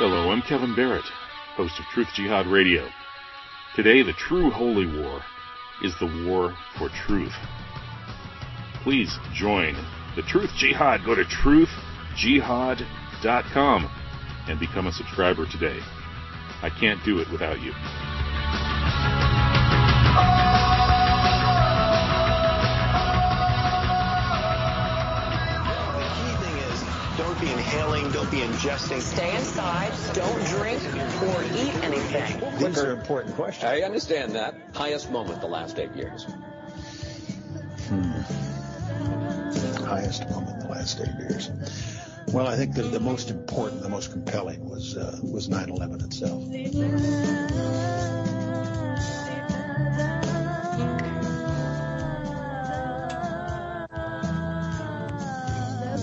Hello, I'm Kevin Barrett, host of Truth Jihad Radio. Today, the true holy war is the war for truth. Please join the Truth Jihad. Go to truthjihad.com and become a subscriber today. I can't do it without you. Inhaling, don't be ingesting. Stay inside, don't drink or eat anything. These are important questions. I understand that. Highest moment the last eight years. Highest moment the last eight years. Well, I think the, the most important, the most compelling was uh, was 9/11 itself.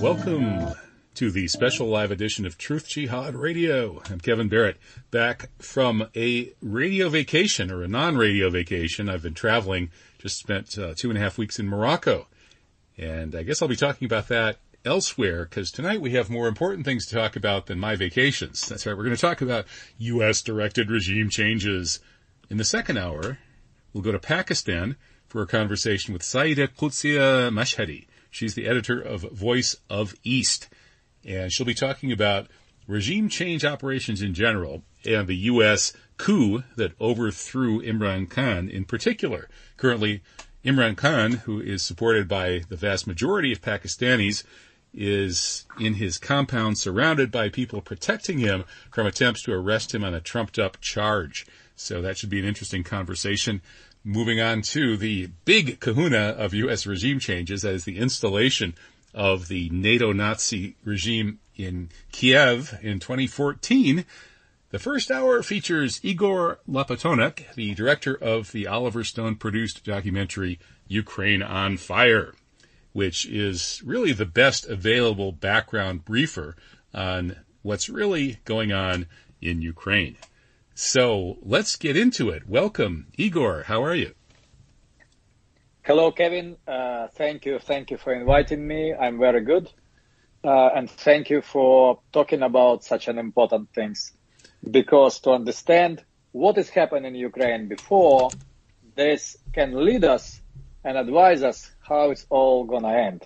Welcome to the special live edition of Truth Jihad Radio. I'm Kevin Barrett, back from a radio vacation or a non-radio vacation. I've been traveling, just spent uh, two and a half weeks in Morocco. And I guess I'll be talking about that elsewhere because tonight we have more important things to talk about than my vacations. That's right. We're going to talk about U.S. directed regime changes. In the second hour, we'll go to Pakistan for a conversation with Saida Qudsiya Mashhadi. She's the editor of Voice of East, and she'll be talking about regime change operations in general and the U.S. coup that overthrew Imran Khan in particular. Currently, Imran Khan, who is supported by the vast majority of Pakistanis, is in his compound surrounded by people protecting him from attempts to arrest him on a trumped up charge. So that should be an interesting conversation. Moving on to the big kahuna of U.S. regime changes, that is the installation of the NATO Nazi regime in Kiev in 2014. The first hour features Igor Lopatonok, the director of the Oliver Stone produced documentary Ukraine on Fire, which is really the best available background briefer on what's really going on in Ukraine. So let's get into it. Welcome, Igor. How are you? Hello, Kevin. Uh, thank you. Thank you for inviting me. I'm very good. Uh, and thank you for talking about such an important things. Because to understand what is happening in Ukraine before, this can lead us and advise us how it's all gonna end.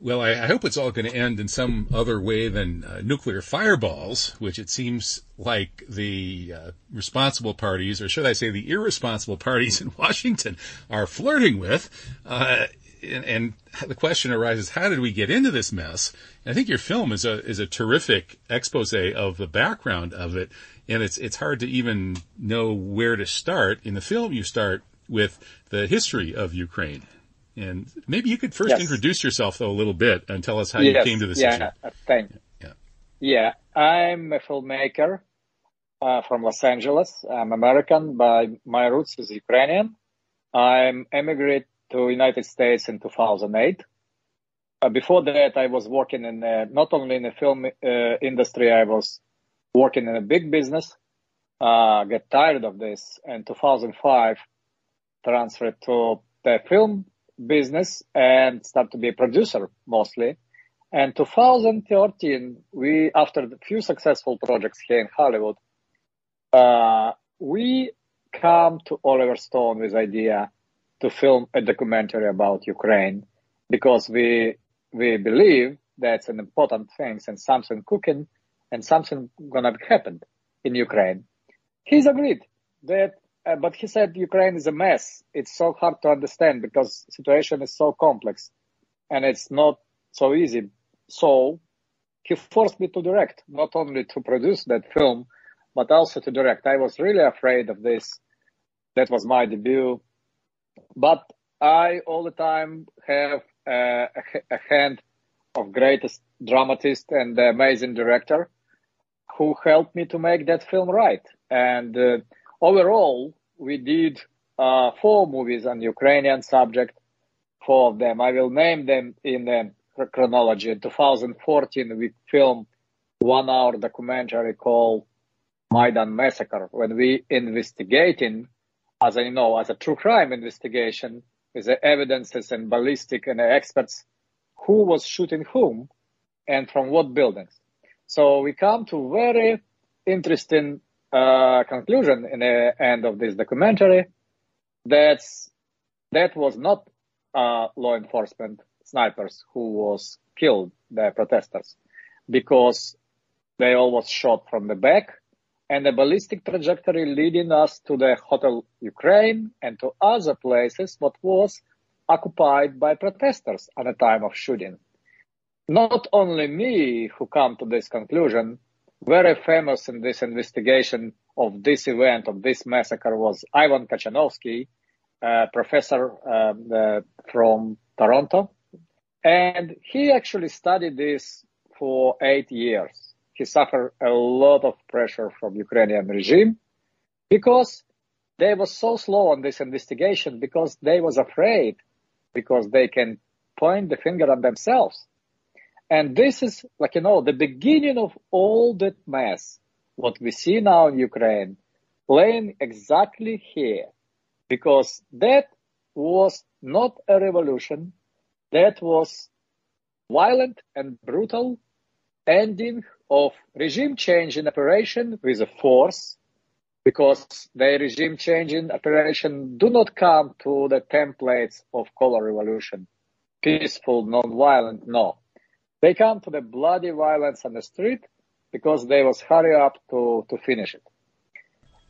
Well, I, I hope it's all going to end in some other way than uh, nuclear fireballs, which it seems like the uh, responsible parties, or should I say the irresponsible parties in Washington, are flirting with. Uh, and, and, the question arises: How did we get into this mess? And I think your film is a is a terrific expose of the background of it, and it's it's hard to even know where to start. In the film, you start with the history of Ukraine and maybe you could first yes. introduce yourself though a little bit and tell us how yes. you came to this yeah, issue. Thank you. Yeah. Yeah. I'm a filmmaker uh, from Los Angeles. I'm American, but my roots is Ukrainian. I'm emigrated to United States in 2008. Uh, before that, I was working in uh, not only in the film uh, industry, I was working in a big business. Uh, get tired of this, and 2005 transferred to the film business and start to be a producer mostly. And 2013, we, after a few successful projects here in Hollywood, uh, we come to Oliver Stone with idea to film a documentary about Ukraine because we, we believe that's an important thing and something cooking and something gonna happen in Ukraine. He's agreed that uh, but he said Ukraine is a mess. It's so hard to understand because situation is so complex and it's not so easy. So he forced me to direct, not only to produce that film, but also to direct. I was really afraid of this. That was my debut, but I all the time have a, a hand of greatest dramatist and amazing director who helped me to make that film right. And uh, overall, we did uh, four movies on Ukrainian subject, four of them. I will name them in the chronology. In 2014, we filmed one hour documentary called Maidan Massacre when we investigating, as I know, as a true crime investigation with the evidences and ballistic and experts who was shooting whom and from what buildings. So we come to very interesting uh, conclusion in the end of this documentary. That's that was not uh, law enforcement snipers who was killed the protesters because they all was shot from the back and a ballistic trajectory leading us to the hotel Ukraine and to other places what was occupied by protesters at the time of shooting. Not only me who come to this conclusion, very famous in this investigation of this event, of this massacre was Ivan Katchanovski, a professor um, uh, from Toronto. And he actually studied this for eight years. He suffered a lot of pressure from Ukrainian regime because they were so slow on this investigation because they was afraid because they can point the finger at themselves. And this is like, you know, the beginning of all that mess, what we see now in Ukraine, playing exactly here, because that was not a revolution. That was violent and brutal ending of regime change in operation with a force because the regime change in operation do not come to the templates of color revolution. Peaceful, non-violent, no. They come to the bloody violence on the street because they was hurry up to, to finish it.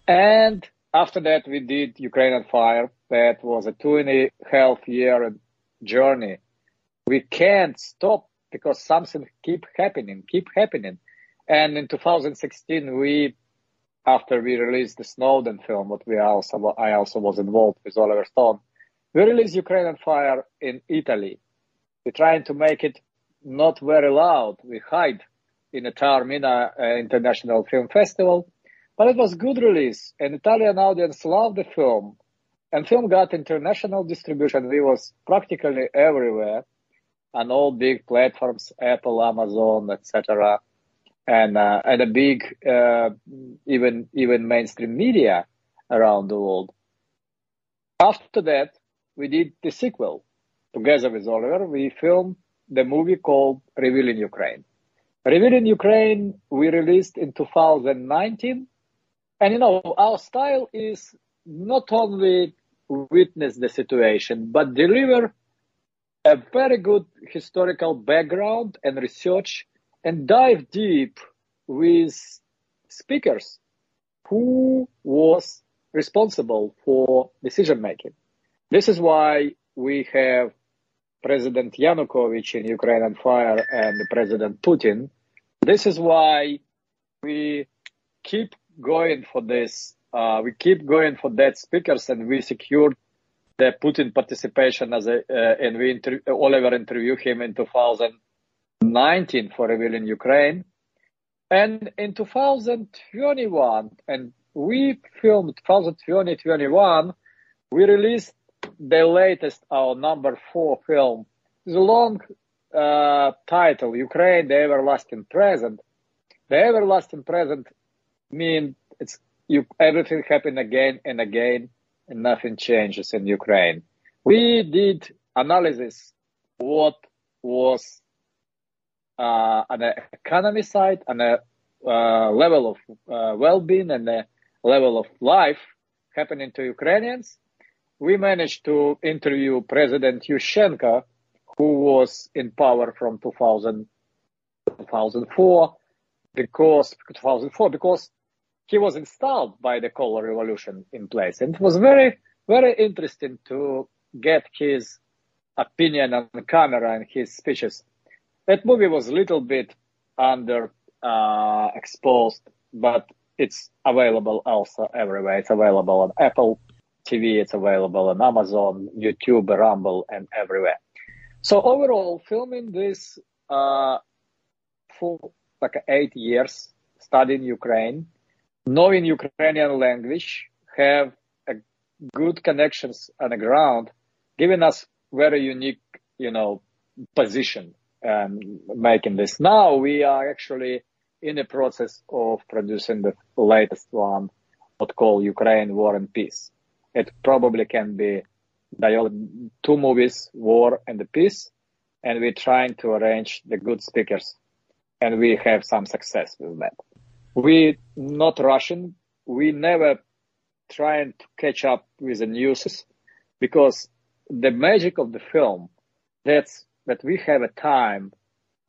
And after that, we did Ukraine on Fire. That was a two and a half year journey. We can't stop because something keep happening, keep happening. And in 2016, we, after we released the Snowden film, what we also, I also was involved with Oliver Stone, we released Ukraine on Fire in Italy. We're trying to make it not very loud. We hide in a Taormina uh, International Film Festival, but it was good release. An Italian audience loved the film, and film got international distribution. It was practically everywhere on all big platforms, Apple, Amazon, etc., and uh, and a big uh, even even mainstream media around the world. After that, we did the sequel together with Oliver. We filmed the movie called Revealing Ukraine. Revealing Ukraine we released in 2019. And you know, our style is not only witness the situation, but deliver a very good historical background and research and dive deep with speakers who was responsible for decision making. This is why we have President Yanukovych in Ukraine on fire and President Putin. This is why we keep going for this. Uh, we keep going for that speakers and we secured the Putin participation as a, uh, and we inter- Oliver interviewed him in 2019 for revealing Ukraine. And in 2021, and we filmed 2020-21, we released the latest, our number four film, a long uh, title, Ukraine, the everlasting present. The everlasting present means it's you, everything happened again and again, and nothing changes in Ukraine. We did analysis what was uh, on the economy side, on the uh, level of uh, well-being and the level of life happening to Ukrainians, we managed to interview President Yushchenko, who was in power from 2000, 2004, because 2004 because he was installed by the color revolution in place, and it was very very interesting to get his opinion on camera and his speeches. That movie was a little bit under uh, exposed, but it's available also everywhere. It's available on Apple TV. It's available on Amazon, YouTube, Rumble, and everywhere. So overall, filming this uh, for like eight years, studying Ukraine, knowing Ukrainian language, have good connections on the ground, giving us very unique, you know, position and making this. Now we are actually in the process of producing the latest one, what called Ukraine War and Peace it probably can be two movies, War and the Peace, and we're trying to arrange the good speakers and we have some success with that. We not Russian. We never trying to catch up with the news because the magic of the film that's that we have a time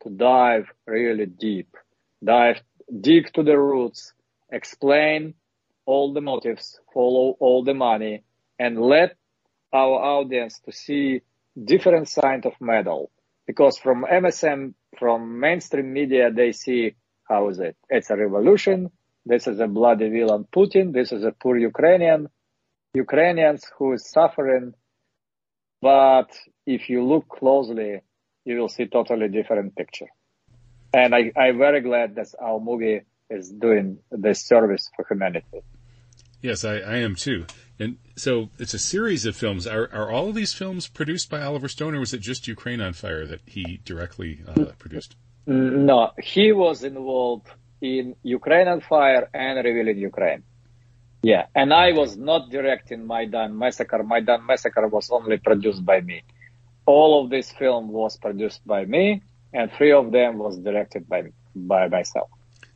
to dive really deep, dive dig to the roots, explain all the motives, follow all the money, and let our audience to see different side of medal. Because from MSM, from mainstream media, they see how is it? It's a revolution. This is a bloody villain Putin. This is a poor Ukrainian, Ukrainians who is suffering. But if you look closely, you will see totally different picture. And I, I'm very glad that our movie is doing this service for humanity. Yes, I, I am too. And so it's a series of films. Are, are all of these films produced by Oliver Stone, or was it just Ukraine on Fire that he directly uh, produced? No, he was involved in Ukraine on Fire and Revealing Ukraine. Yeah, and I was not directing Maidan Massacre. Maidan Massacre was only produced by me. All of this film was produced by me, and three of them was directed by by myself.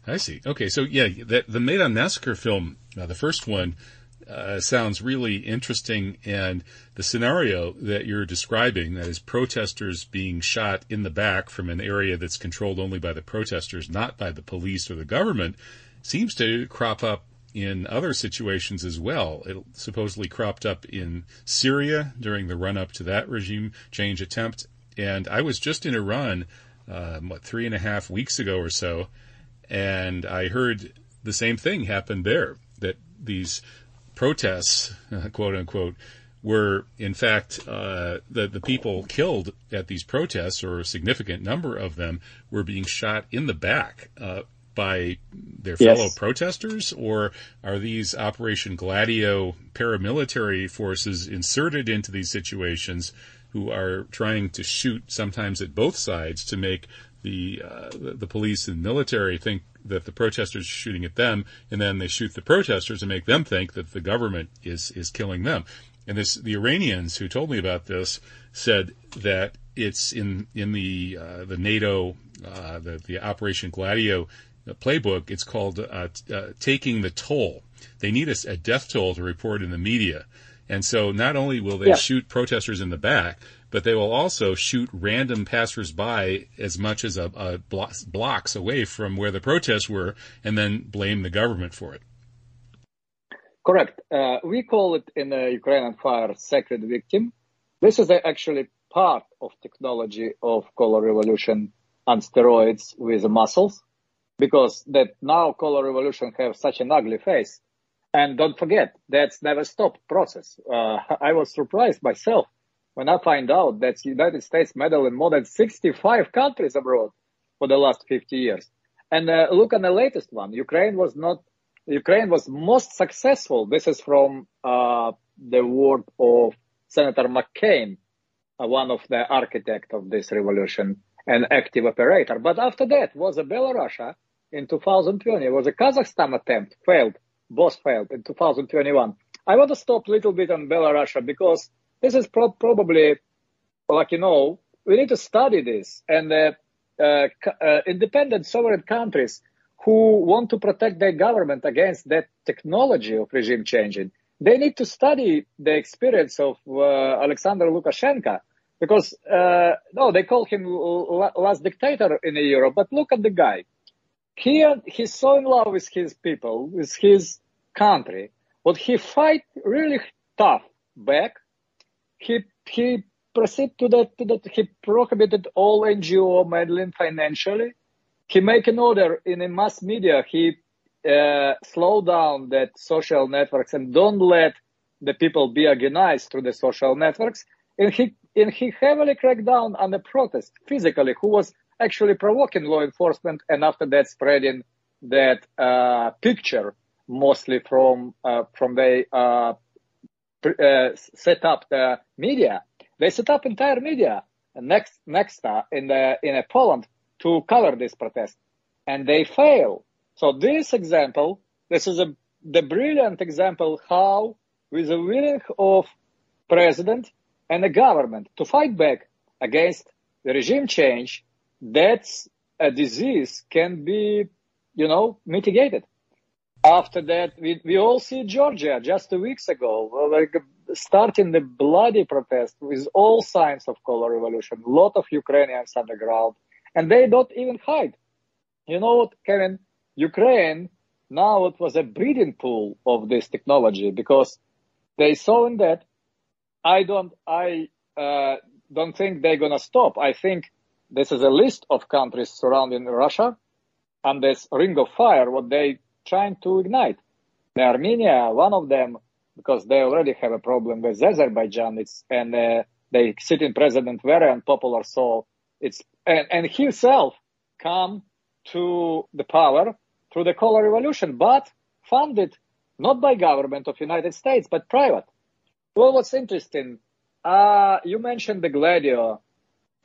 I see. Okay, so yeah, the, the Maidan Massacre film, uh, the first one, uh, sounds really interesting, and the scenario that you're describing, that is protesters being shot in the back from an area that's controlled only by the protesters, not by the police or the government, seems to crop up in other situations as well. It supposedly cropped up in Syria during the run up to that regime change attempt. And I was just in Iran, um, what, three and a half weeks ago or so, and I heard the same thing happened there that these protests, quote unquote, were in fact uh, the the people killed at these protests, or a significant number of them, were being shot in the back uh, by their fellow yes. protesters, or are these Operation Gladio paramilitary forces inserted into these situations who are trying to shoot sometimes at both sides to make the uh, the police and military think that the protesters are shooting at them, and then they shoot the protesters and make them think that the government is is killing them. And this, the Iranians who told me about this said that it's in in the uh, the NATO uh, the the Operation Gladio playbook. It's called uh, uh, taking the toll. They need a, a, death toll to report in the media, and so not only will they yeah. shoot protesters in the back, but they will also shoot random passersby as much as a, a blocks away from where the protests were, and then blame the government for it. Correct. Uh, we call it in the Ukrainian fire sacred victim. This is actually part of technology of color revolution on steroids with muscles, because that now color revolution have such an ugly face. And don't forget, that's never stopped process. Uh, I was surprised myself when I find out that United States meddle in more than 65 countries abroad for the last 50 years. And uh, look at the latest one. Ukraine was not, Ukraine was most successful. This is from uh, the word of Senator McCain, uh, one of the architect of this revolution, an active operator. But after that was a Belarus in 2020. It was a Kazakhstan attempt, failed, both failed in 2021. I want to stop a little bit on Belarus because this is pro- probably like you know we need to study this and uh, uh, uh, independent sovereign countries who want to protect their government against that technology of regime changing they need to study the experience of uh, Alexander Lukashenko because uh, no they call him last dictator in Europe but look at the guy he he's so in love with his people with his country but he fight really tough back he he proceeded to that to that he prohibited all NGO meddling financially. He make an order in the mass media. He uh, slow down that social networks and don't let the people be organized through the social networks. And he and he heavily cracked down on the protest physically, who was actually provoking law enforcement, and after that spreading that uh, picture mostly from uh, from the uh, uh, set up the media. They set up entire media next next uh, in the in Poland to cover this protest, and they fail. So this example, this is a the brilliant example how, with the willing of president and the government to fight back against the regime change, that's a disease can be, you know, mitigated. After that, we, we all see Georgia just two weeks ago, like starting the bloody protest with all signs of color revolution, a lot of Ukrainians underground, and they don't even hide. You know what, Kevin? Ukraine now it was a breeding pool of this technology because they saw in that. I don't, I uh, don't think they're gonna stop. I think this is a list of countries surrounding Russia and this ring of fire, what they trying to ignite. The Armenia, one of them, because they already have a problem with Azerbaijan. It's and uh, they sitting president very unpopular, so it's and, and himself come to the power through the color revolution, but funded not by government of United States but private. Well, what's interesting, uh, you mentioned the Gladio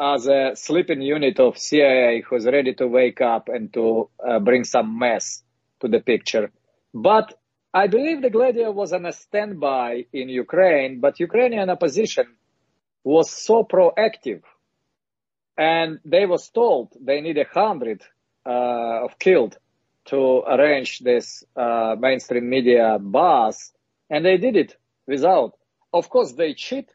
as a sleeping unit of CIA who's ready to wake up and to uh, bring some mess to the picture. But I believe the Gladio was on a standby in Ukraine, but Ukrainian opposition was so proactive and they was told they need a hundred uh, of killed to arrange this uh, mainstream media buzz, and they did it without. Of course, they cheat.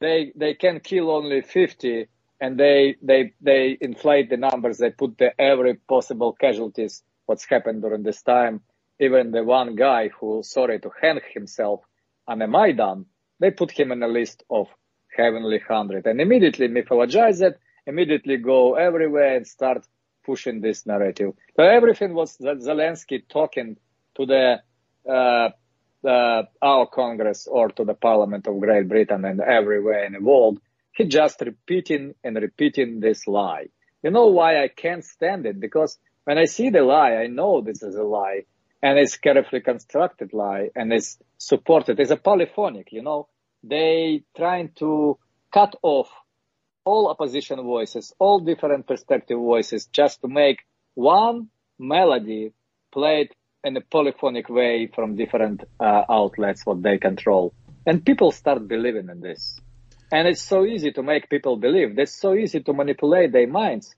They they can kill only fifty, and they they they inflate the numbers. They put the every possible casualties. What's happened during this time? even the one guy who sorry to hang himself on a Maidan, they put him in a list of heavenly hundred and immediately mythologize it, immediately go everywhere and start pushing this narrative. So everything was Zelensky talking to the uh, uh, our Congress or to the Parliament of Great Britain and everywhere in the world. He just repeating and repeating this lie. You know why I can't stand it? Because when I see the lie, I know this is a lie and it's carefully constructed lie and it's supported. It's a polyphonic, you know. They trying to cut off all opposition voices, all different perspective voices, just to make one melody played in a polyphonic way from different uh, outlets what they control. And people start believing in this. And it's so easy to make people believe. It's so easy to manipulate their minds.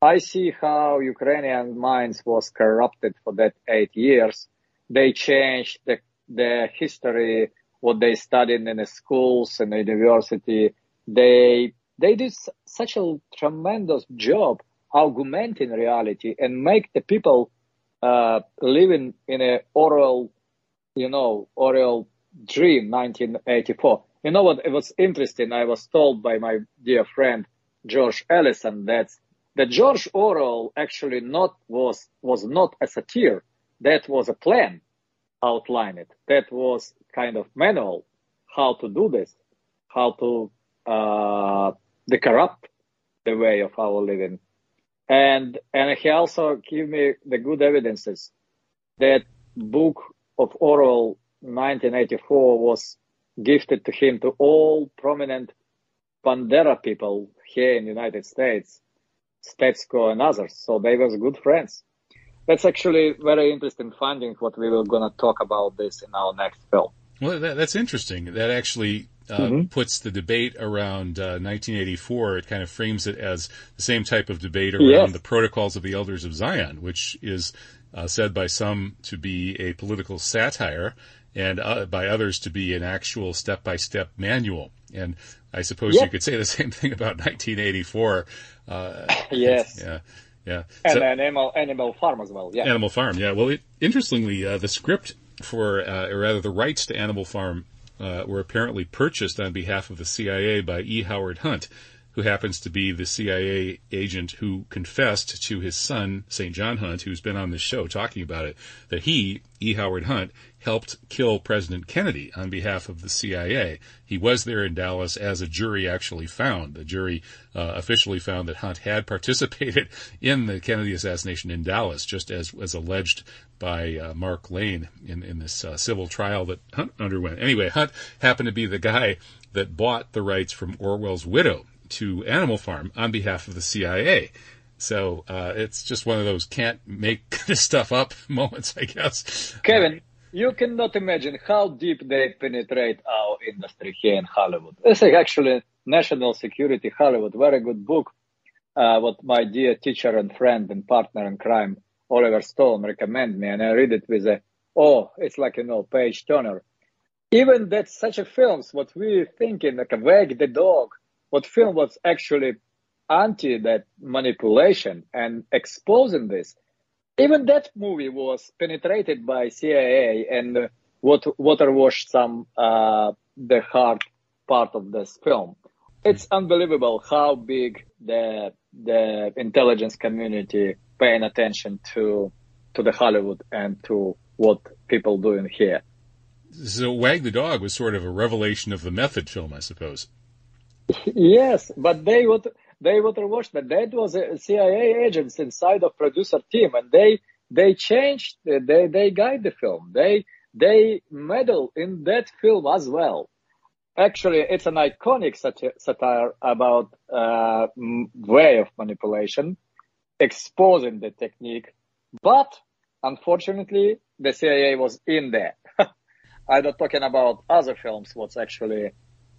I see how Ukrainian minds was corrupted for that eight years. They changed the, the history, what they studied in the schools and the university. They, they did such a tremendous job augmenting reality and make the people, uh, living in a Orwell, you know, Orwell dream, 1984. You know what? It was interesting. I was told by my dear friend, George Ellison, that that George Orwell actually not was was not a satire. That was a plan outlined. That was kind of manual how to do this, how to uh, corrupt the way of our living. And and he also gave me the good evidences that book of Orwell 1984 was gifted to him to all prominent Bandera people here in the United States Stetsko and others. So they were good friends. That's actually very interesting finding what we were going to talk about this in our next film. Well, that, that's interesting. That actually uh, mm-hmm. puts the debate around uh, 1984. It kind of frames it as the same type of debate around yes. the protocols of the elders of Zion, which is uh, said by some to be a political satire and uh, by others to be an actual step-by-step manual. And I suppose yep. you could say the same thing about 1984. Uh, yes. Yeah. Yeah. And so, Animal Animal Farm as well. Yeah. Animal Farm. Yeah. Well, it, interestingly, uh, the script for, uh, or rather, the rights to Animal Farm uh, were apparently purchased on behalf of the CIA by E. Howard Hunt, who happens to be the CIA agent who confessed to his son, St. John Hunt, who's been on this show talking about it, that he, E. Howard Hunt, helped kill President Kennedy on behalf of the CIA. He was there in Dallas as a jury actually found. The jury uh, officially found that Hunt had participated in the Kennedy assassination in Dallas, just as was alleged by uh, Mark Lane in, in this uh, civil trial that Hunt underwent. Anyway, Hunt happened to be the guy that bought the rights from Orwell's widow to Animal Farm on behalf of the CIA. So uh, it's just one of those can't make this stuff up moments, I guess. Kevin, you cannot imagine how deep they penetrate our industry here in Hollywood. Is actually National Security Hollywood, very good book. uh, what my dear teacher and friend and partner in crime, Oliver Stone, recommended me, and I read it with a, oh, it's like, you know, page turner. Even that such a films, what we thinking, like a wag the dog, what film was actually anti that manipulation and exposing this. Even that movie was penetrated by CIA and what water washed some uh, the hard part of this film. It's unbelievable how big the the intelligence community paying attention to to the Hollywood and to what people doing here. So Wag the Dog was sort of a revelation of the method film, I suppose. Yes, but they would they would watch that. That was a CIA agents inside of producer team, and they they changed they they guide the film. They they meddle in that film as well. Actually, it's an iconic satire about uh, way of manipulation, exposing the technique. But unfortunately, the CIA was in there. I'm not talking about other films. What's actually,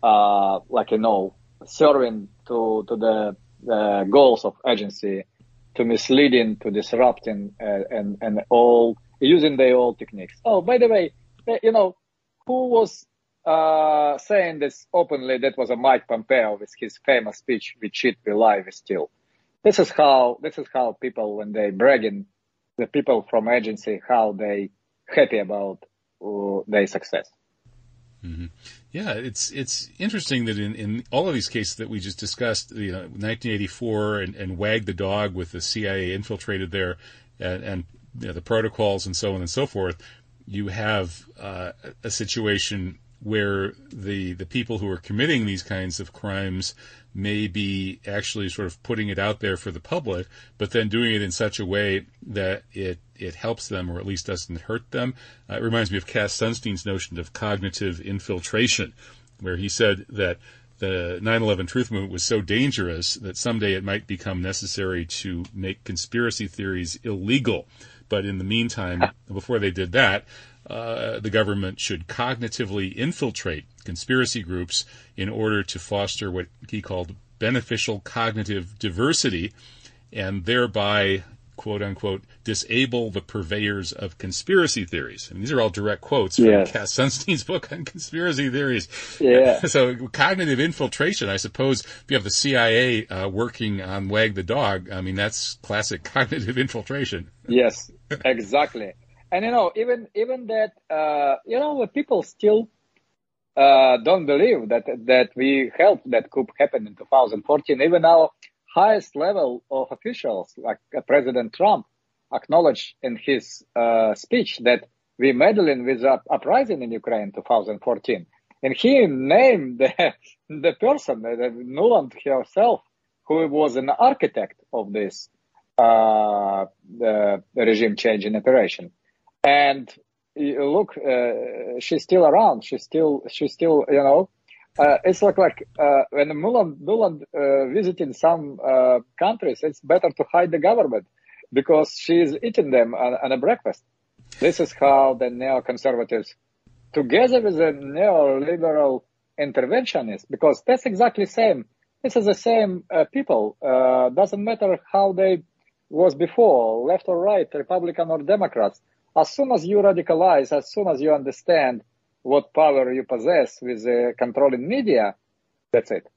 uh, like you know, serving to to the goals of agency, to misleading, to disrupting, uh, and and all using the old techniques. Oh, by the way, you know, who was uh, saying this openly, that was a Mike Pompeo with his famous speech, "We cheat, we lie, we steal." This is how this is how people, when they bragging, the people from agency, how they happy about uh, their success. Mm-hmm. Yeah, it's it's interesting that in, in all of these cases that we just discussed, you know, 1984 and, and Wag the Dog with the CIA infiltrated there, and, and you know, the protocols and so on and so forth, you have uh, a situation where the the people who are committing these kinds of crimes may be actually sort of putting it out there for the public, but then doing it in such a way that it it helps them or at least doesn't hurt them. Uh, it reminds me of Cass Sunstein's notion of cognitive infiltration, where he said that the 9/11 truth movement was so dangerous that someday it might become necessary to make conspiracy theories illegal. But in the meantime, before they did that, uh, the government should cognitively infiltrate conspiracy groups in order to foster what he called beneficial cognitive diversity and thereby quote unquote disable the purveyors of conspiracy theories. And these are all direct quotes from. Cass Sunstein's book on conspiracy theories. Yeah. so cognitive infiltration, I suppose, if you have the CIA uh, working on Wag the Dog, I mean that's classic cognitive infiltration. Yes, exactly. And you know, even even that, uh, you know, people still uh, don't believe that that we helped that coup happen in 2014. Even our highest level of officials, like uh, President Trump, acknowledged in his uh, speech that we meddling with the uprising in Ukraine 2014. And he named the, the person, the Nuland herself, who was an architect of this uh, regime change in operation. And look, uh, she's still around. She's still, she's still, you know, uh, it's like like uh, when Nuland Nuland uh, visiting some uh, countries, it's better to hide the government because she's eating them on, on a breakfast. This is how the neoconservatives, together with the neoliberal interventionists, because that's exactly the same. This is the same uh, people. Uh, doesn't matter how they was before, left or right, Republican or Democrats. As soon as you radicalize, as soon as you understand what power you possess with controlling media, that's it.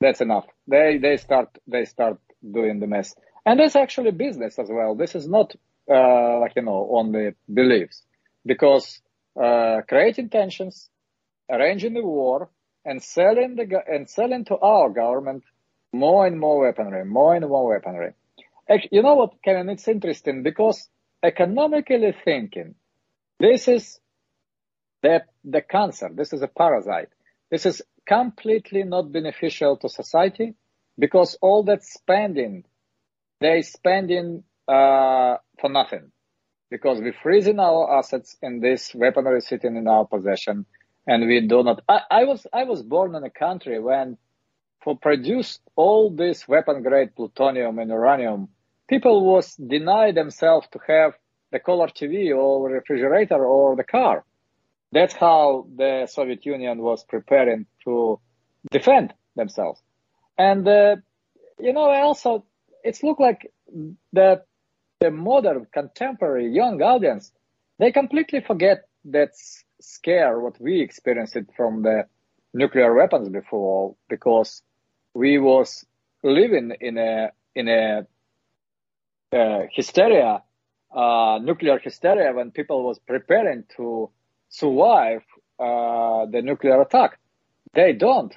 That's enough. They they start they start doing the mess, and it's actually business as well. This is not uh, like you know only beliefs, because uh, creating tensions, arranging the war, and selling the and selling to our government more and more weaponry, more and more weaponry. Actually, you know what, Kevin? It's interesting because economically thinking, this is the, the cancer. This is a parasite. This is completely not beneficial to society because all that spending, they spending uh, for nothing because we're freezing our assets in this weaponry sitting in our possession and we do not. I, I was I was born in a country when for produce all this weapon grade plutonium and uranium people was deny themselves to have the color TV or refrigerator or the car. That's how the Soviet Union was preparing to defend themselves. And, uh, you know, also it's look like the the modern contemporary young audience they completely forget that scare what we experienced from the nuclear weapons before because we was living in a in a hysteria, uh, nuclear hysteria, when people was preparing to survive uh, the nuclear attack. They don't.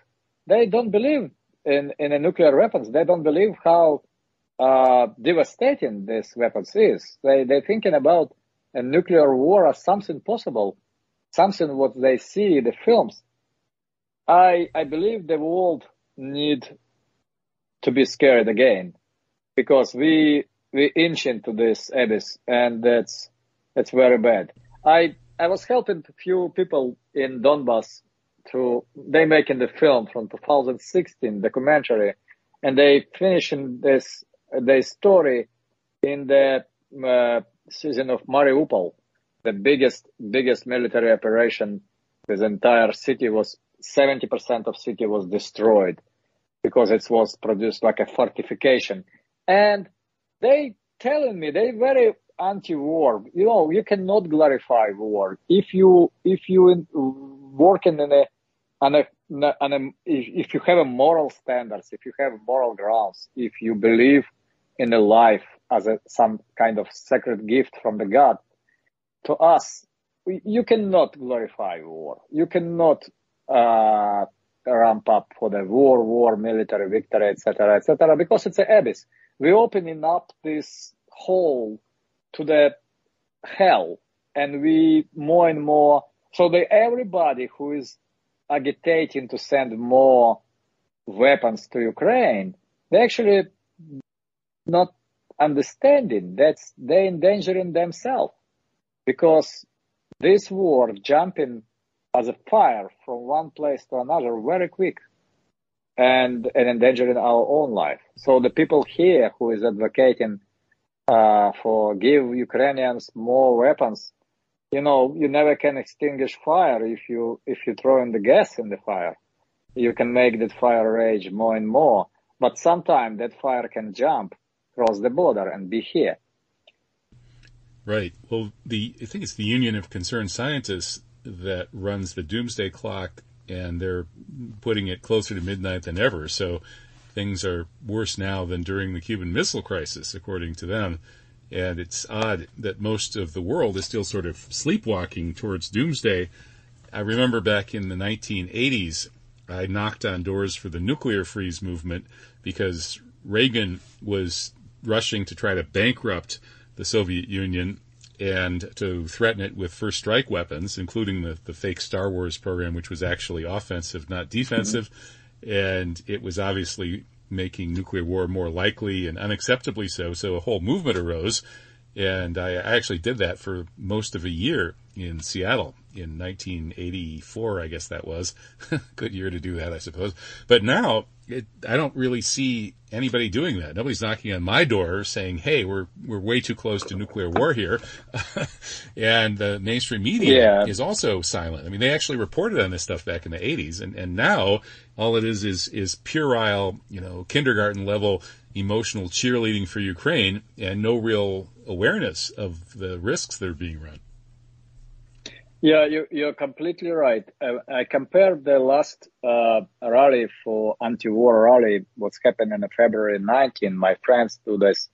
They don't believe in in a nuclear weapons. They don't believe how uh, devastating this weapons is. They they thinking about a nuclear war as something possible, something what they see in the films. I I believe the world need to be scared again because we we inch into this abyss and that's that's very bad. I I was helping a few people in Donbass to they making the film from 2016 documentary and they finishing this their story in the uh, season of Mariupol, the biggest biggest military operation. This entire city was 70% of city was destroyed because it was produced like a fortification. And they telling me they very anti-war. You know, you cannot glorify war if you if you working in a on a, on a if you have a moral standards, if you have moral grounds, if you believe in a life as a some kind of sacred gift from the God, to us, you cannot glorify war. You cannot uh, ramp up for the war, war, military victory, etc., etc., because it's an abyss. We're opening up this hole to the hell, and we more and more. So the everybody who is agitating to send more weapons to Ukraine, they actually not understanding that they're endangering themselves because this war jumping as a fire from one place to another very quick and, and endangering our own life. So the people here who is advocating uh, for give Ukrainians more weapons, you know, you never can extinguish fire if you if you throw in the gas in the fire. You can make that fire rage more and more, but sometimes that fire can jump across the border and be here. Right. Well, the I think it's the Union of Concerned Scientists that runs the doomsday clock, and they're putting it closer to midnight than ever. So things are worse now than during the Cuban Missile Crisis, according to them. And it's odd that most of the world is still sort of sleepwalking towards doomsday. I remember back in the 1980s, I knocked on doors for the nuclear freeze movement because Reagan was rushing to try to bankrupt the Soviet Union and to threaten it with first strike weapons, including the, the fake Star Wars program, which was actually offensive, not defensive. Mm-hmm. And it was obviously making nuclear war more likely and unacceptably so. So a whole movement arose. And I actually did that for most of a year in Seattle in 1984, I guess that was. Good year to do that, I suppose. But now it, I don't really see anybody doing that. Nobody's knocking on my door saying, "Hey, we're we're way too close to nuclear war here," and the mainstream media yeah. is also silent. I mean, they actually reported on this stuff back in the '80s, and and now all it is is is puerile, you know, kindergarten level emotional cheerleading for Ukraine, and no real awareness of the risks that are being run. Yeah, you, you're completely right. I, I compared the last uh, rally for anti-war rally, what's happened in February 19. My friends do this,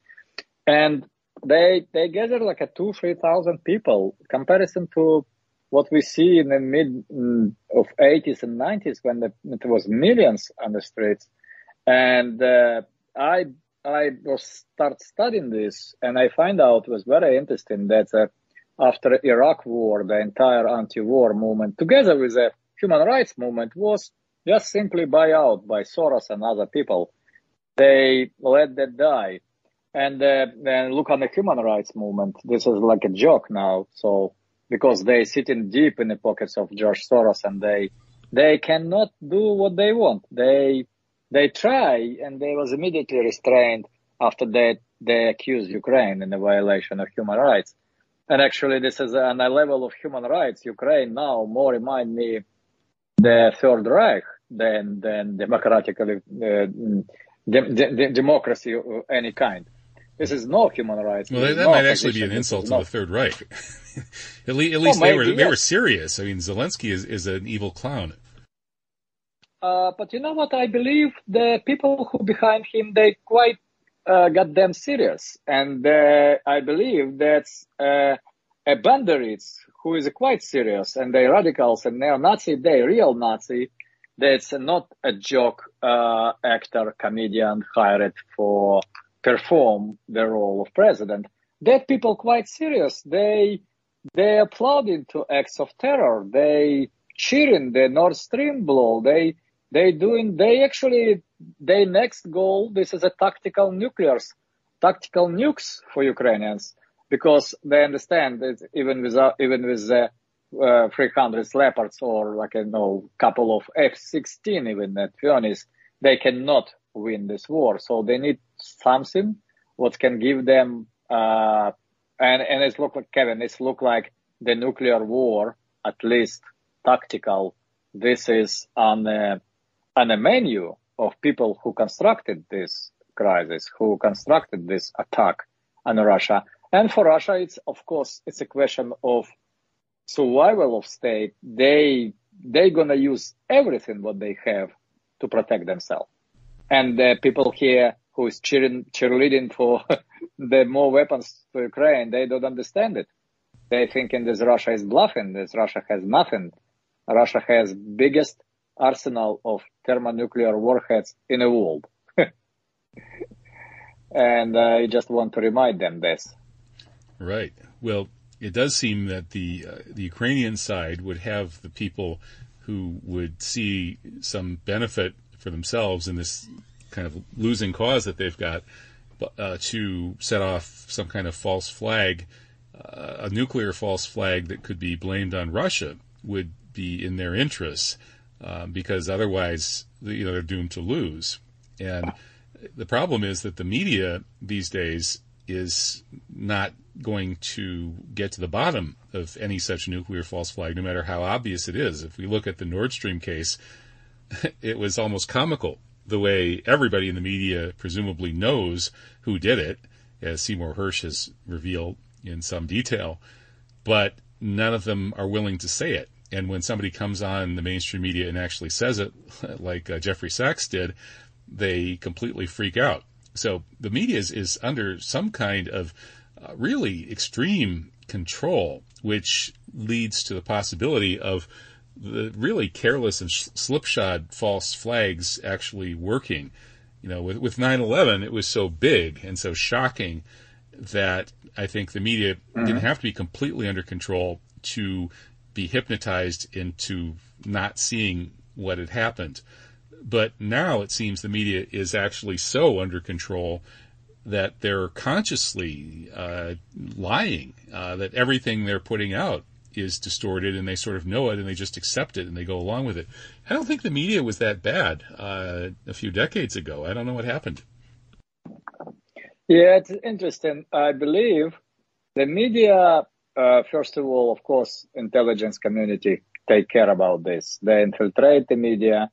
and they they gathered like a two three thousand people. Comparison to what we see in the mid mm, of 80s and 90s when the, it was millions on the streets, and uh, I I was start studying this, and I find out was very interesting that. Uh, after Iraq war, the entire anti-war movement, together with the human rights movement, was just simply buy out by Soros and other people. They let that die. And uh, then look on the human rights movement. This is like a joke now. So because they sitting deep in the pockets of George Soros and they they cannot do what they want. They they try and they was immediately restrained after that they accused Ukraine in the violation of human rights. And actually, this is on a level of human rights. Ukraine now more remind me the Third Reich than than democratically uh, de- de- democracy of any kind. This is no human rights. Well, that, no might actually be an insult to no. the Third Reich. at, least, at least oh, they maybe, were they yes. were serious. I mean, Zelensky is, is an evil clown. Uh, but you know what? I believe the people who behind him they quite uh, got them serious, and uh, I believe that's uh, a Banderitz who is quite serious, and they radicals and neo-Nazi, they real Nazi. That's not a joke uh, actor, comedian hired for perform the role of president. That people quite serious. They they applauding to acts of terror. They cheering the Nord Stream blow. They they doing they actually their next goal. This is a tactical nuclears, tactical nukes for Ukrainians because they understand that even without even with the uh, 300 Leopards or like a know couple of F-16 even at Fionis, they cannot win this war. So they need something what can give them uh, and and it's look like Kevin. It's look like the nuclear war, at least tactical. This is on a, on a menu of people who constructed this crisis, who constructed this attack on Russia. And for Russia, it's of course it's a question of survival of state. They they gonna use everything what they have to protect themselves. And the people here who is cheering, cheerleading for the more weapons to Ukraine, they don't understand it. They thinking this Russia is bluffing. This Russia has nothing. Russia has biggest arsenal of thermonuclear warheads in the world. and I just want to remind them this. Right. Well, it does seem that the uh, the Ukrainian side would have the people who would see some benefit for themselves in this kind of losing cause that they've got uh, to set off some kind of false flag, uh, a nuclear false flag that could be blamed on Russia would be in their interests um, because otherwise, you know, they're doomed to lose. And the problem is that the media these days is not going to get to the bottom of any such nuclear false flag, no matter how obvious it is. If we look at the Nord Stream case, it was almost comical the way everybody in the media presumably knows who did it, as Seymour Hersh has revealed in some detail, but none of them are willing to say it. And when somebody comes on the mainstream media and actually says it, like uh, Jeffrey Sachs did, they completely freak out. So the media is, is under some kind of uh, really extreme control, which leads to the possibility of the really careless and slipshod false flags actually working. You know, with, with 9-11, it was so big and so shocking that I think the media mm-hmm. didn't have to be completely under control to be hypnotized into not seeing what had happened. But now it seems the media is actually so under control that they're consciously uh, lying, uh, that everything they're putting out is distorted and they sort of know it and they just accept it and they go along with it. I don't think the media was that bad uh, a few decades ago. I don't know what happened. Yeah, it's interesting. I believe the media, uh, first of all, of course, intelligence community take care about this. They infiltrate the media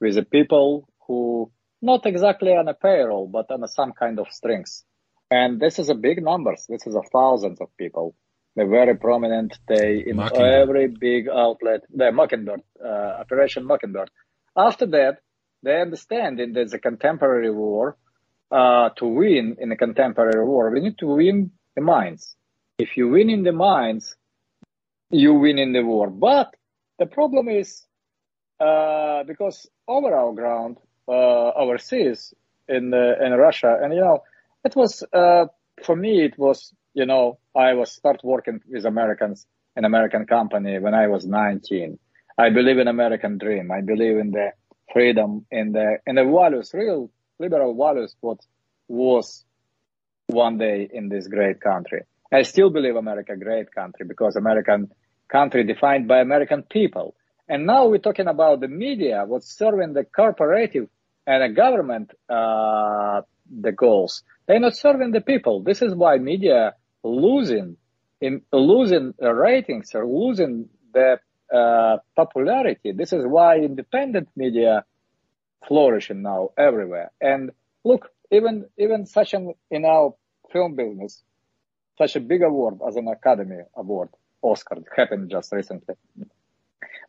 with the people who not exactly on a payroll, but on a, some kind of strings. And this is a big numbers. This is a thousands of people they're very prominent. They in every big outlet. The Mockingbird uh, Operation Mockingbird. After that, they understand in there's a contemporary war. Uh, to win in a contemporary war, we need to win the mines. If you win in the mines, you win in the war. But the problem is uh, because over our ground, uh, overseas in in Russia, and you know, it was uh, for me it was you know, I was start working with Americans, an American company when I was 19. I believe in American dream. I believe in the freedom, in the, in the values, real liberal values, what was one day in this great country. I still believe America great country because American country defined by American people. And now we're talking about the media, what's serving the corporative and the government, uh, the goals. They're not serving the people. This is why media losing in losing ratings or losing the uh, popularity. This is why independent media flourishing now everywhere. And look, even even such an in our film business, such a big award as an Academy Award, Oscar, happened just recently.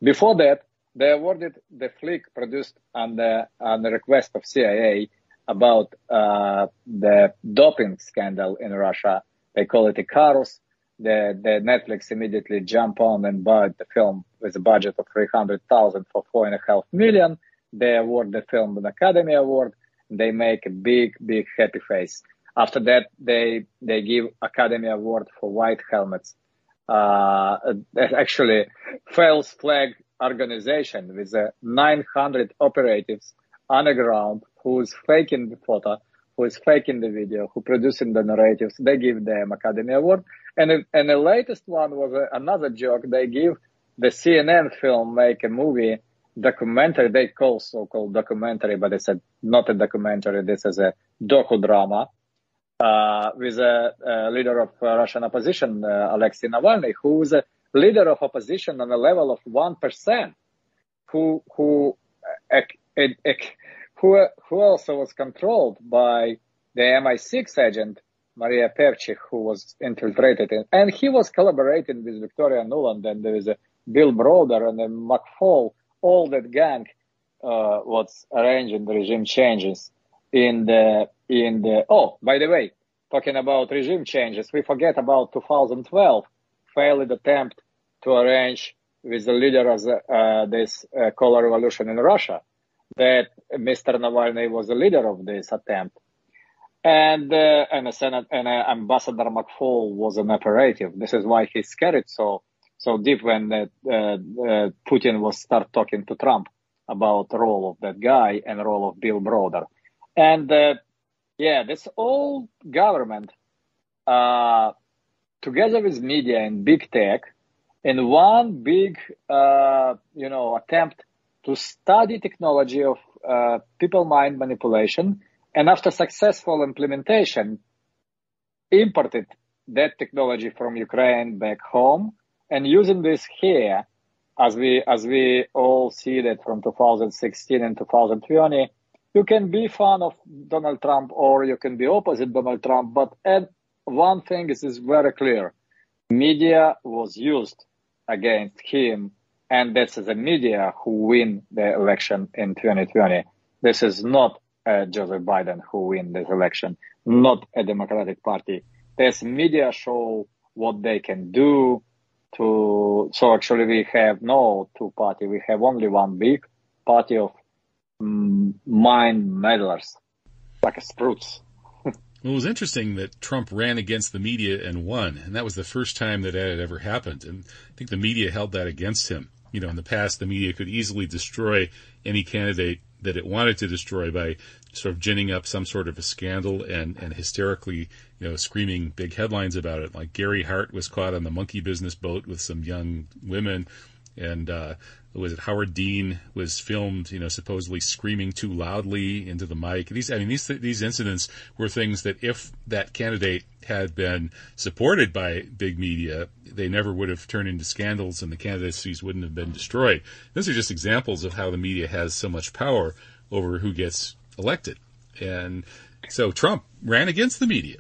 Before that, they awarded the flick produced on the on the request of CIA about uh, the doping scandal in Russia. They call it Icarus. The, the Netflix immediately jump on and bought the film with a budget of 300,000 for four and a half million. They award the film an Academy Award. They make a big, big happy face. After that, they, they give Academy Award for white helmets. Uh, actually, false flag organization with uh, 900 operatives on the ground who's faking the photo, who is faking the video, who producing the narratives. They give them Academy Award. And, and the latest one was uh, another joke. They give the CNN film make a movie documentary. They call so-called documentary, but it's said not a documentary. This is a docudrama. Uh, with a, a, leader of uh, Russian opposition, uh, Alexei Navalny, who is a leader of opposition on a level of 1%, who, who, who, who also was controlled by the MI6 agent, Maria Pevchikh, who was infiltrated in, and he was collaborating with Victoria Nuland and there is a Bill Browder and a McFaul, all that gang, uh, was arranging the regime changes in the, in the, oh, by the way, talking about regime changes, we forget about 2012 failed attempt to arrange with the leader of the, uh, this uh, color revolution in Russia that Mr. Navalny was the leader of this attempt. And, uh, and, a Senate, and uh, Ambassador McFaul was an operative. This is why he's scared so, so deep when uh, uh, Putin was start talking to Trump about role of that guy and role of Bill Browder. And, yeah, this all government, uh, together with media and big tech in one big, uh, you know, attempt to study technology of uh, people mind manipulation and after successful implementation imported that technology from Ukraine back home and using this here as we as we all see that from 2016 and 2020 you can be fan of Donald Trump or you can be opposite Donald Trump but and one thing is, is very clear media was used against him and this is the media who win the election in 2020. This is not uh, Joseph Biden who win this election, not a Democratic Party. This media show what they can do to, so actually we have no two party, we have only one big party of mm, mind meddlers, like a spruce. Well, it was interesting that Trump ran against the media and won, and that was the first time that that had ever happened. And I think the media held that against him you know, in the past, the media could easily destroy any candidate that it wanted to destroy by sort of ginning up some sort of a scandal and, and hysterically, you know, screaming big headlines about it. Like Gary Hart was caught on the monkey business boat with some young women and, uh, was it Howard Dean was filmed, you know, supposedly screaming too loudly into the mic. These, I mean, these, these incidents were things that if that candidate had been supported by big media, they never would have turned into scandals and the candidacies wouldn't have been destroyed. These are just examples of how the media has so much power over who gets elected. And so Trump ran against the media,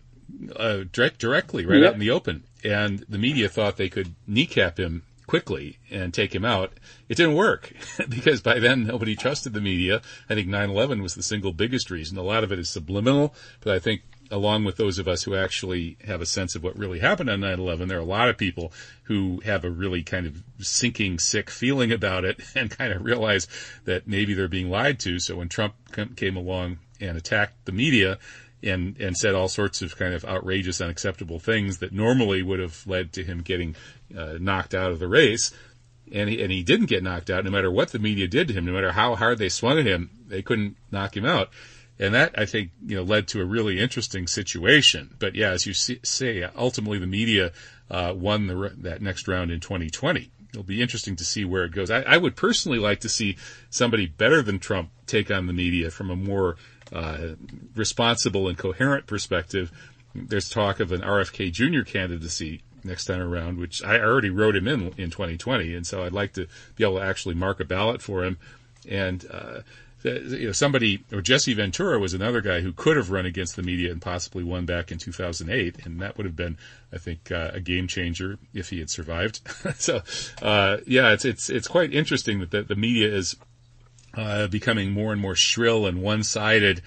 uh, direct, directly, right yep. out in the open. And the media thought they could kneecap him quickly and take him out. It didn't work because by then nobody trusted the media. I think 9/11 was the single biggest reason. A lot of it is subliminal, but I think along with those of us who actually have a sense of what really happened on 9/11, there are a lot of people who have a really kind of sinking, sick feeling about it and kind of realize that maybe they're being lied to. So when Trump came along and attacked the media, and and said all sorts of kind of outrageous, unacceptable things that normally would have led to him getting uh, knocked out of the race. And he, and he didn't get knocked out no matter what the media did to him, no matter how hard they swung at him, they couldn't knock him out. And that, I think, you know, led to a really interesting situation. But yeah, as you see, say, ultimately the media, uh, won the, that next round in 2020. It'll be interesting to see where it goes. I, I would personally like to see somebody better than Trump take on the media from a more uh, responsible and coherent perspective. There's talk of an RFK Jr. candidacy next time around, which I already wrote him in in 2020, and so I'd like to be able to actually mark a ballot for him and uh, you know, somebody or Jesse Ventura was another guy who could have run against the media and possibly won back in 2008, and that would have been, I think, uh, a game changer if he had survived. so, uh, yeah, it's it's it's quite interesting that the, the media is uh, becoming more and more shrill and one-sided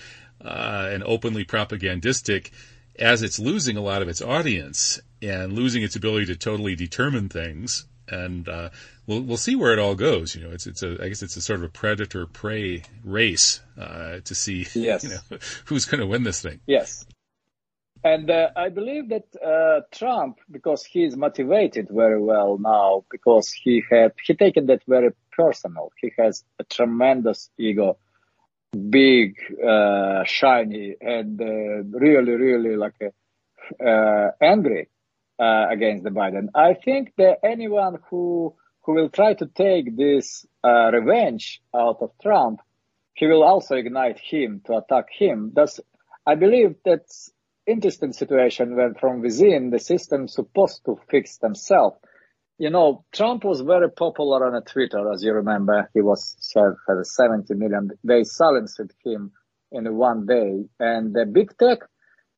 uh, and openly propagandistic as it's losing a lot of its audience and losing its ability to totally determine things and uh, we'll we'll see where it all goes. You know, it's it's a I guess it's a sort of a predator prey race uh, to see yes. you know who's going to win this thing. Yes, and uh, I believe that uh, Trump, because he's motivated very well now, because he had he taken that very personal. He has a tremendous ego, big, uh, shiny, and uh, really, really like uh, angry against the Biden. I think that anyone who who will try to take this uh, revenge out of Trump, he will also ignite him to attack him. Thus, I believe that's interesting situation when from within the system supposed to fix themselves. You know, Trump was very popular on Twitter, as you remember. He was had 70 million. They silenced him in one day. And the big tech,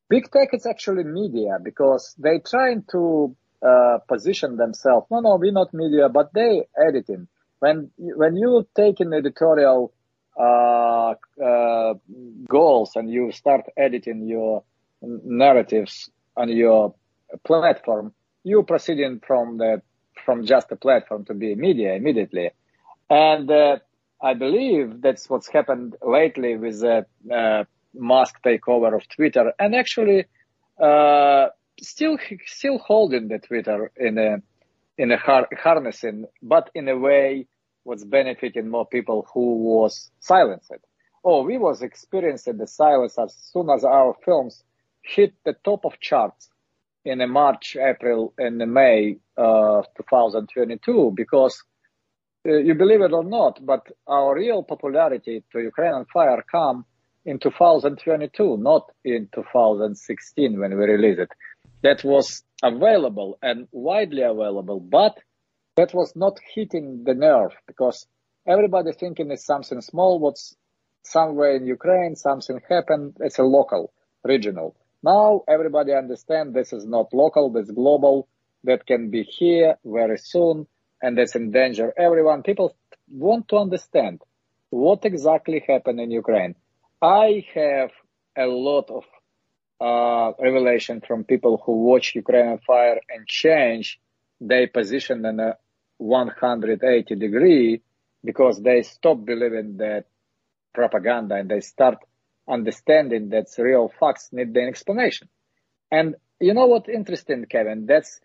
big tech is actually media because they trying to uh, position themselves. No, no, we're not media, but they editing. When when you take an editorial uh, uh, goals and you start editing your narratives on your platform, you proceeding from the from just a platform to be media immediately. And uh, I believe that's what's happened lately with the uh, Musk takeover of Twitter. And actually, uh, still still holding the Twitter in a in a har- harnessing, but in a way was benefiting more people who was silenced. Oh, we was experiencing the silence as soon as our films hit the top of charts in March, April, and May uh, 2022 because uh, you believe it or not, but our real popularity to Ukraine on Fire come in 2022, not in 2016 when we released it that was available and widely available, but that was not hitting the nerve because everybody thinking it's something small, what's somewhere in Ukraine, something happened, it's a local, regional. Now everybody understand this is not local, this global, that can be here very soon, and that's in danger. Everyone, people want to understand what exactly happened in Ukraine. I have a lot of uh, revelation from people who watch Ukraine on fire and change their position in a 180 degree because they stop believing that propaganda and they start understanding that real facts need an explanation. And you know what interesting, Kevin? That's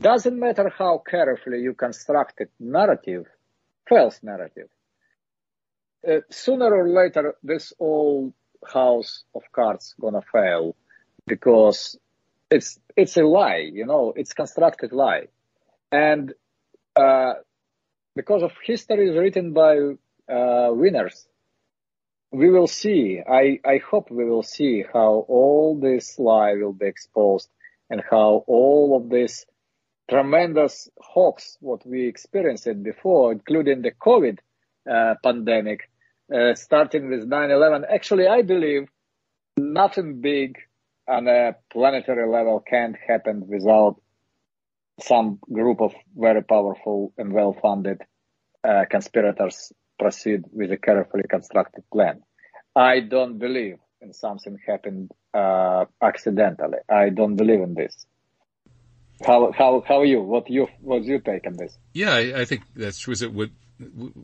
doesn't matter how carefully you construct a narrative, false narrative. Uh, sooner or later, this old house of cards gonna fail because it's it's a lie, you know, it's constructed lie, and uh, because of history is written by uh, winners, we will see. I I hope we will see how all this lie will be exposed and how all of this tremendous hoax what we experienced before, including the COVID uh, pandemic, uh, starting with 9/11. Actually, I believe nothing big on a planetary level can't happen without some group of very powerful and well-funded uh, conspirators proceed with a carefully constructed plan. I don't believe in something happened uh, accidentally. I don't believe in this. How how how are you? What you what's your take on this? Yeah, I, I think that's was it. Wood,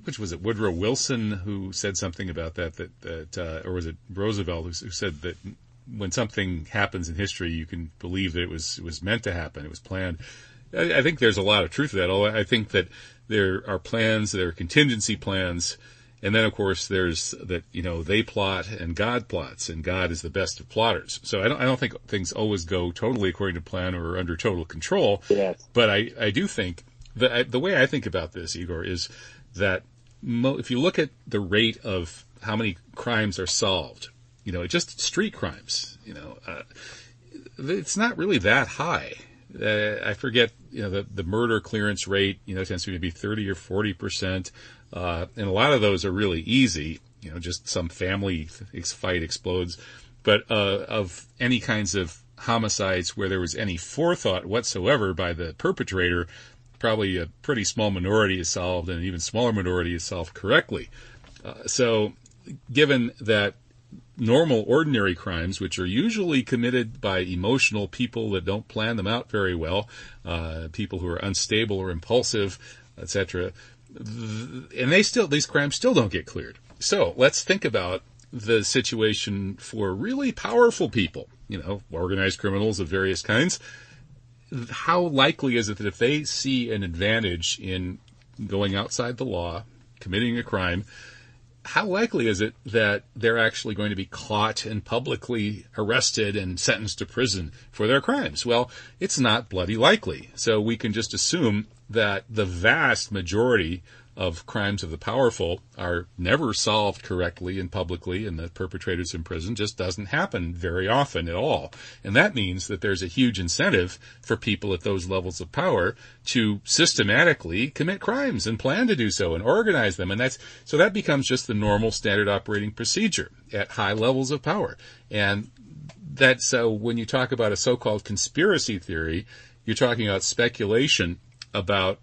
which was it? Woodrow Wilson who said something about that. That that uh, or was it Roosevelt who, who said that when something happens in history, you can believe that it was it was meant to happen. It was planned. I, I think there's a lot of truth to that. I think that there are plans, there are contingency plans, and then of course there's that you know they plot and God plots, and God is the best of plotters. So I don't I don't think things always go totally according to plan or under total control. Yes. But I I do think that the way I think about this, Igor, is that mo- if you look at the rate of how many crimes are solved you know, just street crimes, you know, uh, it's not really that high. Uh, I forget, you know, the, the murder clearance rate, you know, tends to be 30 or 40 percent. Uh, and a lot of those are really easy. you know, just some family fight explodes, but uh, of any kinds of homicides where there was any forethought whatsoever by the perpetrator, probably a pretty small minority is solved, and an even smaller minority is solved correctly. Uh, so, given that normal, ordinary crimes, which are usually committed by emotional people that don't plan them out very well, uh, people who are unstable or impulsive, etc., and they still these crimes still don't get cleared. So let's think about the situation for really powerful people, you know, organized criminals of various kinds. How likely is it that if they see an advantage in going outside the law, committing a crime, how likely is it that they're actually going to be caught and publicly arrested and sentenced to prison for their crimes? Well, it's not bloody likely. So we can just assume that the vast majority of crimes of the powerful are never solved correctly and publicly and the perpetrators in prison just doesn't happen very often at all. And that means that there's a huge incentive for people at those levels of power to systematically commit crimes and plan to do so and organize them. And that's, so that becomes just the normal standard operating procedure at high levels of power. And that, so when you talk about a so-called conspiracy theory, you're talking about speculation about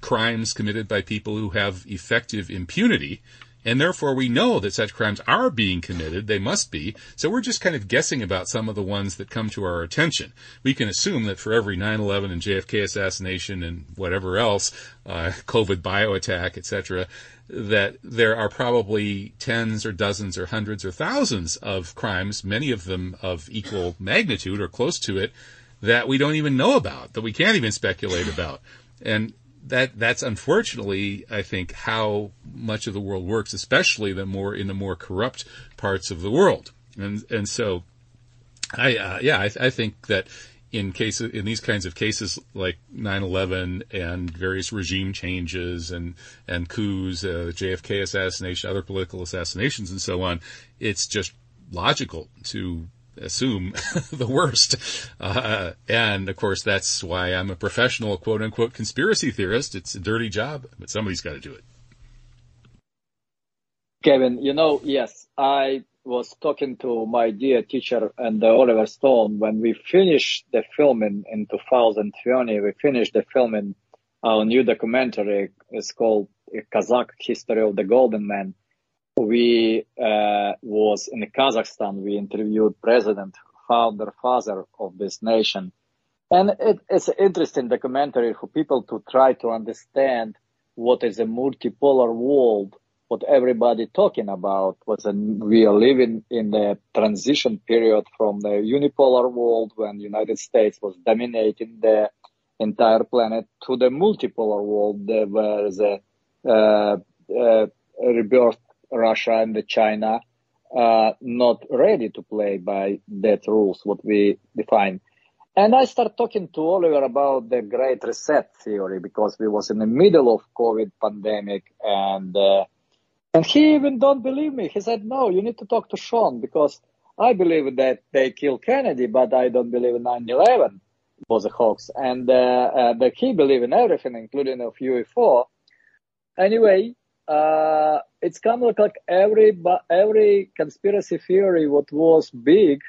crimes committed by people who have effective impunity. And therefore we know that such crimes are being committed. They must be. So we're just kind of guessing about some of the ones that come to our attention. We can assume that for every 9-11 and JFK assassination and whatever else, uh, COVID bio attack, etc., that there are probably tens or dozens or hundreds or thousands of crimes, many of them of equal magnitude or close to it, that we don't even know about, that we can't even speculate about. And that that's unfortunately, I think, how much of the world works, especially the more in the more corrupt parts of the world. And and so, I uh, yeah, I, I think that in cases in these kinds of cases like 9/11 and various regime changes and and coups, uh, JFK assassination, other political assassinations, and so on, it's just logical to assume the worst. Uh, and of course, that's why I'm a professional quote unquote conspiracy theorist. It's a dirty job, but somebody's got to do it. Kevin, you know, yes, I was talking to my dear teacher and uh, Oliver Stone when we finished the film in, in 2020. We finished the film in our new documentary. It's called Qazaq History of the Golden Man we uh, was in Kazakhstan. We interviewed president, founder, father of this nation, and it, it's an interesting documentary for people to try to understand what is a multipolar world. What everybody talking about was we are living in the transition period from the unipolar world when United States was dominating the entire planet to the multipolar world where the uh, uh, rebirth Russia and the China uh, not ready to play by that rules what we define. And I start talking to Oliver about the Great Reset theory because we was in the middle of COVID pandemic and uh, and he even don't believe me. He said, "No, you need to talk to Sean because I believe that they killed Kennedy, but I don't believe 9/11 was a hoax." And uh, uh, that he believe in everything, including of UFO. Anyway, uh, it's kind of like every every conspiracy theory what was big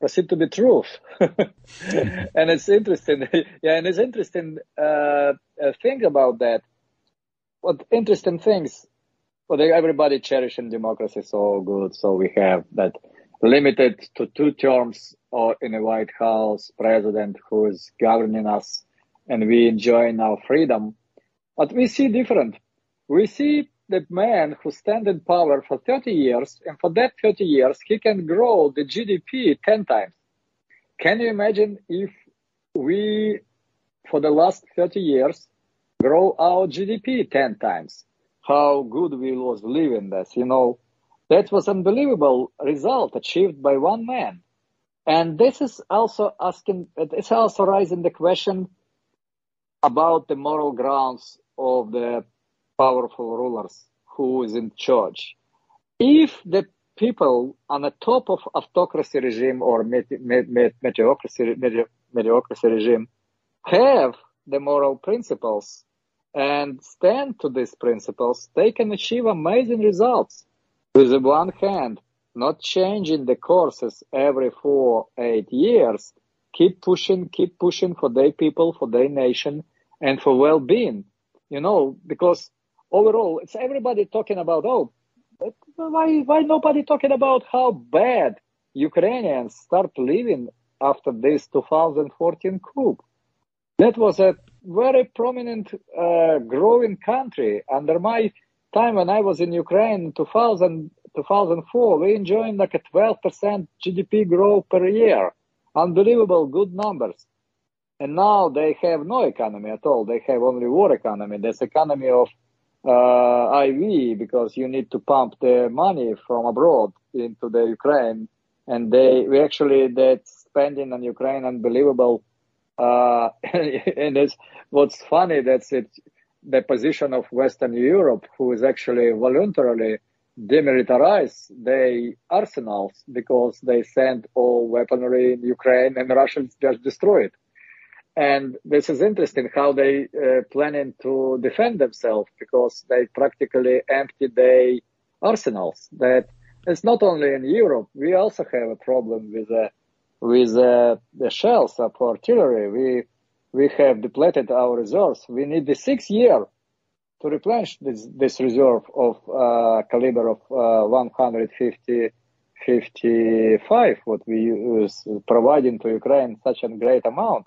proceed to be truth. And it's interesting yeah and it's interesting uh, think about that. What interesting things well everybody cherishing democracy so good so we have that. Limited to two terms or in the white house president who is governing us and we enjoying our freedom. But we see different we see the man who stand in power for 30 years, and for that 30 years, he can grow the GDP 10 times. Can you imagine if we, for the last 30 years, grow our GDP 10 times? How good we was living this, you know? That was unbelievable result achieved by one man. And this is also asking, it's also raising the question about the moral grounds of the powerful rulers who is in charge. If the people on the top of autocracy regime or mediocracy, mediocracy regime have the moral principles and stand to these principles, they can achieve amazing results. with the one hand, not changing the courses every four, eight years, keep pushing, keep pushing for their people, for their nation, and for well-being. You know, because overall, it's everybody talking about, oh, why, why nobody talking about how bad Ukrainians start living after this 2014 coup? That was a very prominent, uh, growing country. Under my time when I was in Ukraine, 2000, 2004, we enjoyed like a 12% GDP growth per year. Unbelievable good numbers. And now they have no economy at all. They have only war economy. This economy of IV because you need to pump the money from abroad into the Ukraine. And they, we actually, that spending on Ukraine unbelievable. Uh, and it's, what's funny, that's it, the position of Western Europe, who is actually voluntarily demilitarize their arsenals because they send all weaponry in Ukraine and Russians just destroy it. And this is interesting how they uh, planning to defend themselves because they practically empty their arsenals. That it's not only in Europe. We also have a problem with uh, with uh, the shells of artillery. We we have depleted our reserves. We need the six year to replenish this, this reserve of uh, caliber of uh, 150 55 what we use providing to Ukraine such a great amount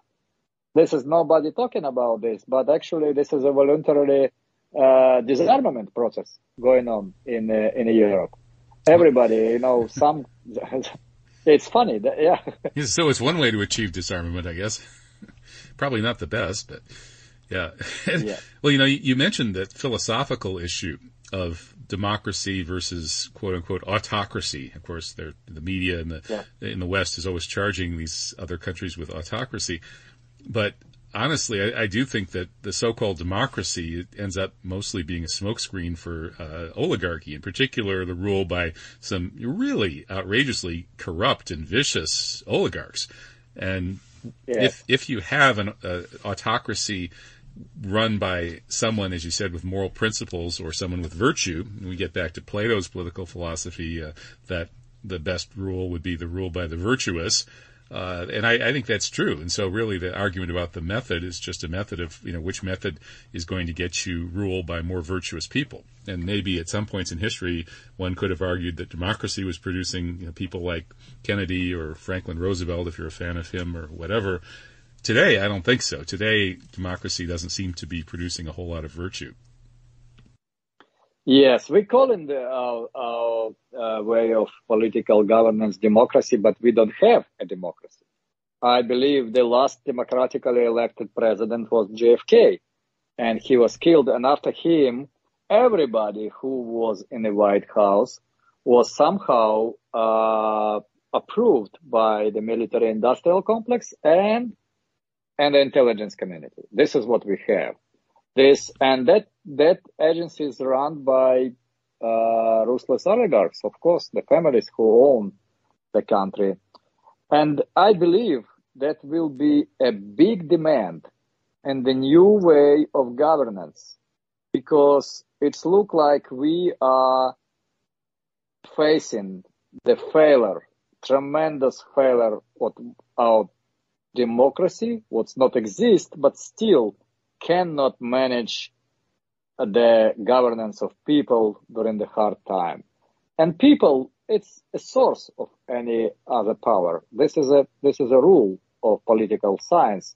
this is nobody talking about this, but actually this is a voluntary uh, disarmament process going on in uh, in Europe. Everybody, you know, some. it's funny, that, yeah. So it's one way to achieve disarmament, I guess. Probably not the best, but yeah. yeah. Well, you know, you mentioned that philosophical issue of democracy versus quote unquote autocracy. Of course, the media in the yeah. in the West is always charging these other countries with autocracy. But honestly, I, I, do think that the so-called democracy ends up mostly being a smokescreen for uh, oligarchy, in particular the rule by some really outrageously corrupt and vicious oligarchs. And yeah. if if you have an uh, autocracy run by someone, as you said, with moral principles or someone with virtue, and we get back to Plato's political philosophy uh, that the best rule would be the rule by the virtuous. Uh, and I, I, think that's true. And so really the argument about the method is just a method of, you know, which method is going to get you ruled by more virtuous people. And maybe at some points in history, one could have argued that democracy was producing you know, people like Kennedy or Franklin Roosevelt, if you're a fan of him or whatever. Today, I don't think so. Today, democracy doesn't seem to be producing a whole lot of virtue. Yes, we call in the uh, uh, way of political governance democracy, but we don't have a democracy. I believe the last democratically elected president was JFK, and he was killed. And after him, everybody who was in the White House was somehow uh, approved by the military-industrial complex and and the intelligence community. This is what we have. This and that that agency is run by uh, ruthless oligarchs, of course, the families who own the country. And I believe that will be a big demand and the new way of governance because it's look like we are facing the failure, tremendous failure of our democracy, what's not exist, but still cannot manage the governance of people during the hard time. And people, it's a source of any other power. This is a, this is a rule of political science.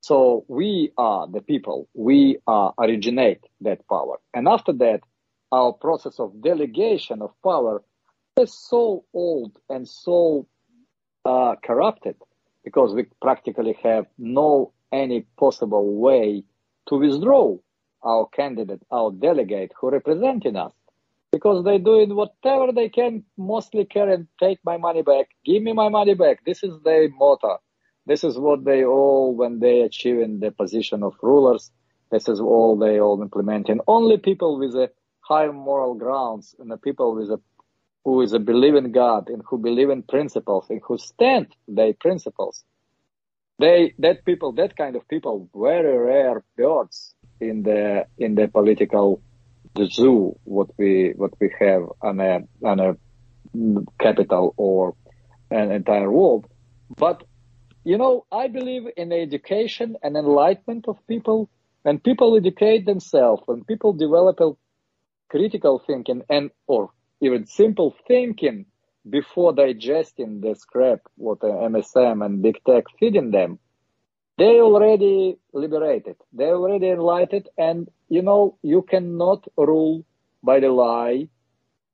So we are the people. We originate that power. And after that, our process of delegation of power is so old and so uh, corrupted because we practically have no any possible way to withdraw our candidate, our delegate who representing us because they're doing whatever they can, mostly care and take my money back. Give me my money back. This is their motto. This is what they all, when they achieve in the position of rulers, this is all they all implementing. Only people with a high moral grounds and the people with a, who is a believe in God and who believe in principles and who stand their principles. They, that people, that kind of people, very rare birds in the in the political the zoo what we what we have on a on a capital or an entire world. But you know, I believe in education and enlightenment of people. When people educate themselves, when people develop a critical thinking and or even simple thinking before digesting the scrap what MSM and big tech feeding them, they already liberated. They already enlightened. And, you know, you cannot rule by the lie.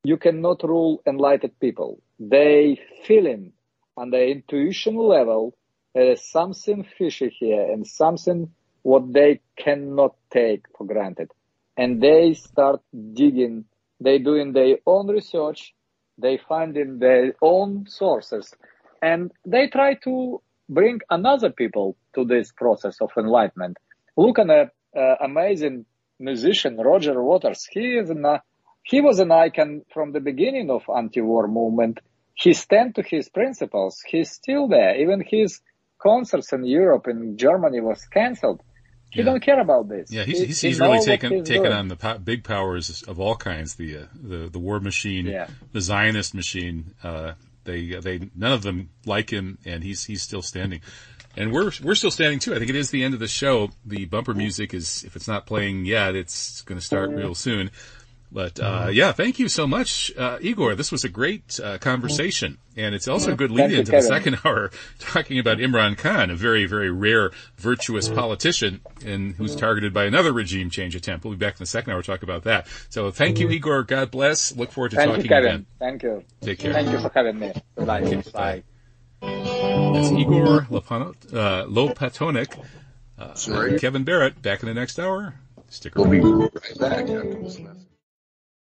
You cannot rule enlightened people. They feeling on the intuition level there is something fishy here and something what they cannot take for granted. And they start digging. They doing their own research. They find in their own sources and they try to bring another people to this process of enlightenment. Look at an uh, amazing musician, Roger Waters. He is an, uh, he was an icon from the beginning of anti-war movement. He stand to his principles. He's still there. Even his concerts in Europe and Germany was cancelled. He yeah. don't care about this. Yeah, he's, he's, he's really taken taken on the po- big powers of all kinds, the uh, the the war machine, yeah. the Zionist machine, uh, they they none of them like him, and he's he's still standing. And we're we're still standing too. I think it is the end of the show. The bumper music is, if it's not playing yet, it's going to start real soon. But uh, yeah, thank you so much, uh, Igor. This was a great uh, conversation, and it's also a good lead into the second hour, talking about Imran Khan, a very very rare virtuous politician, and who's targeted by another regime change attempt. We'll be back in the second hour to talk about that. So thank you, Igor. God bless. Look forward to thank talking you, Kevin. again. Thank you. Take care. Thank you for having me. Bye. Okay, bye. That's Igor Lopatonok. Uh, Kevin Barrett back in the next hour. Stick around. We'll be right back after this message.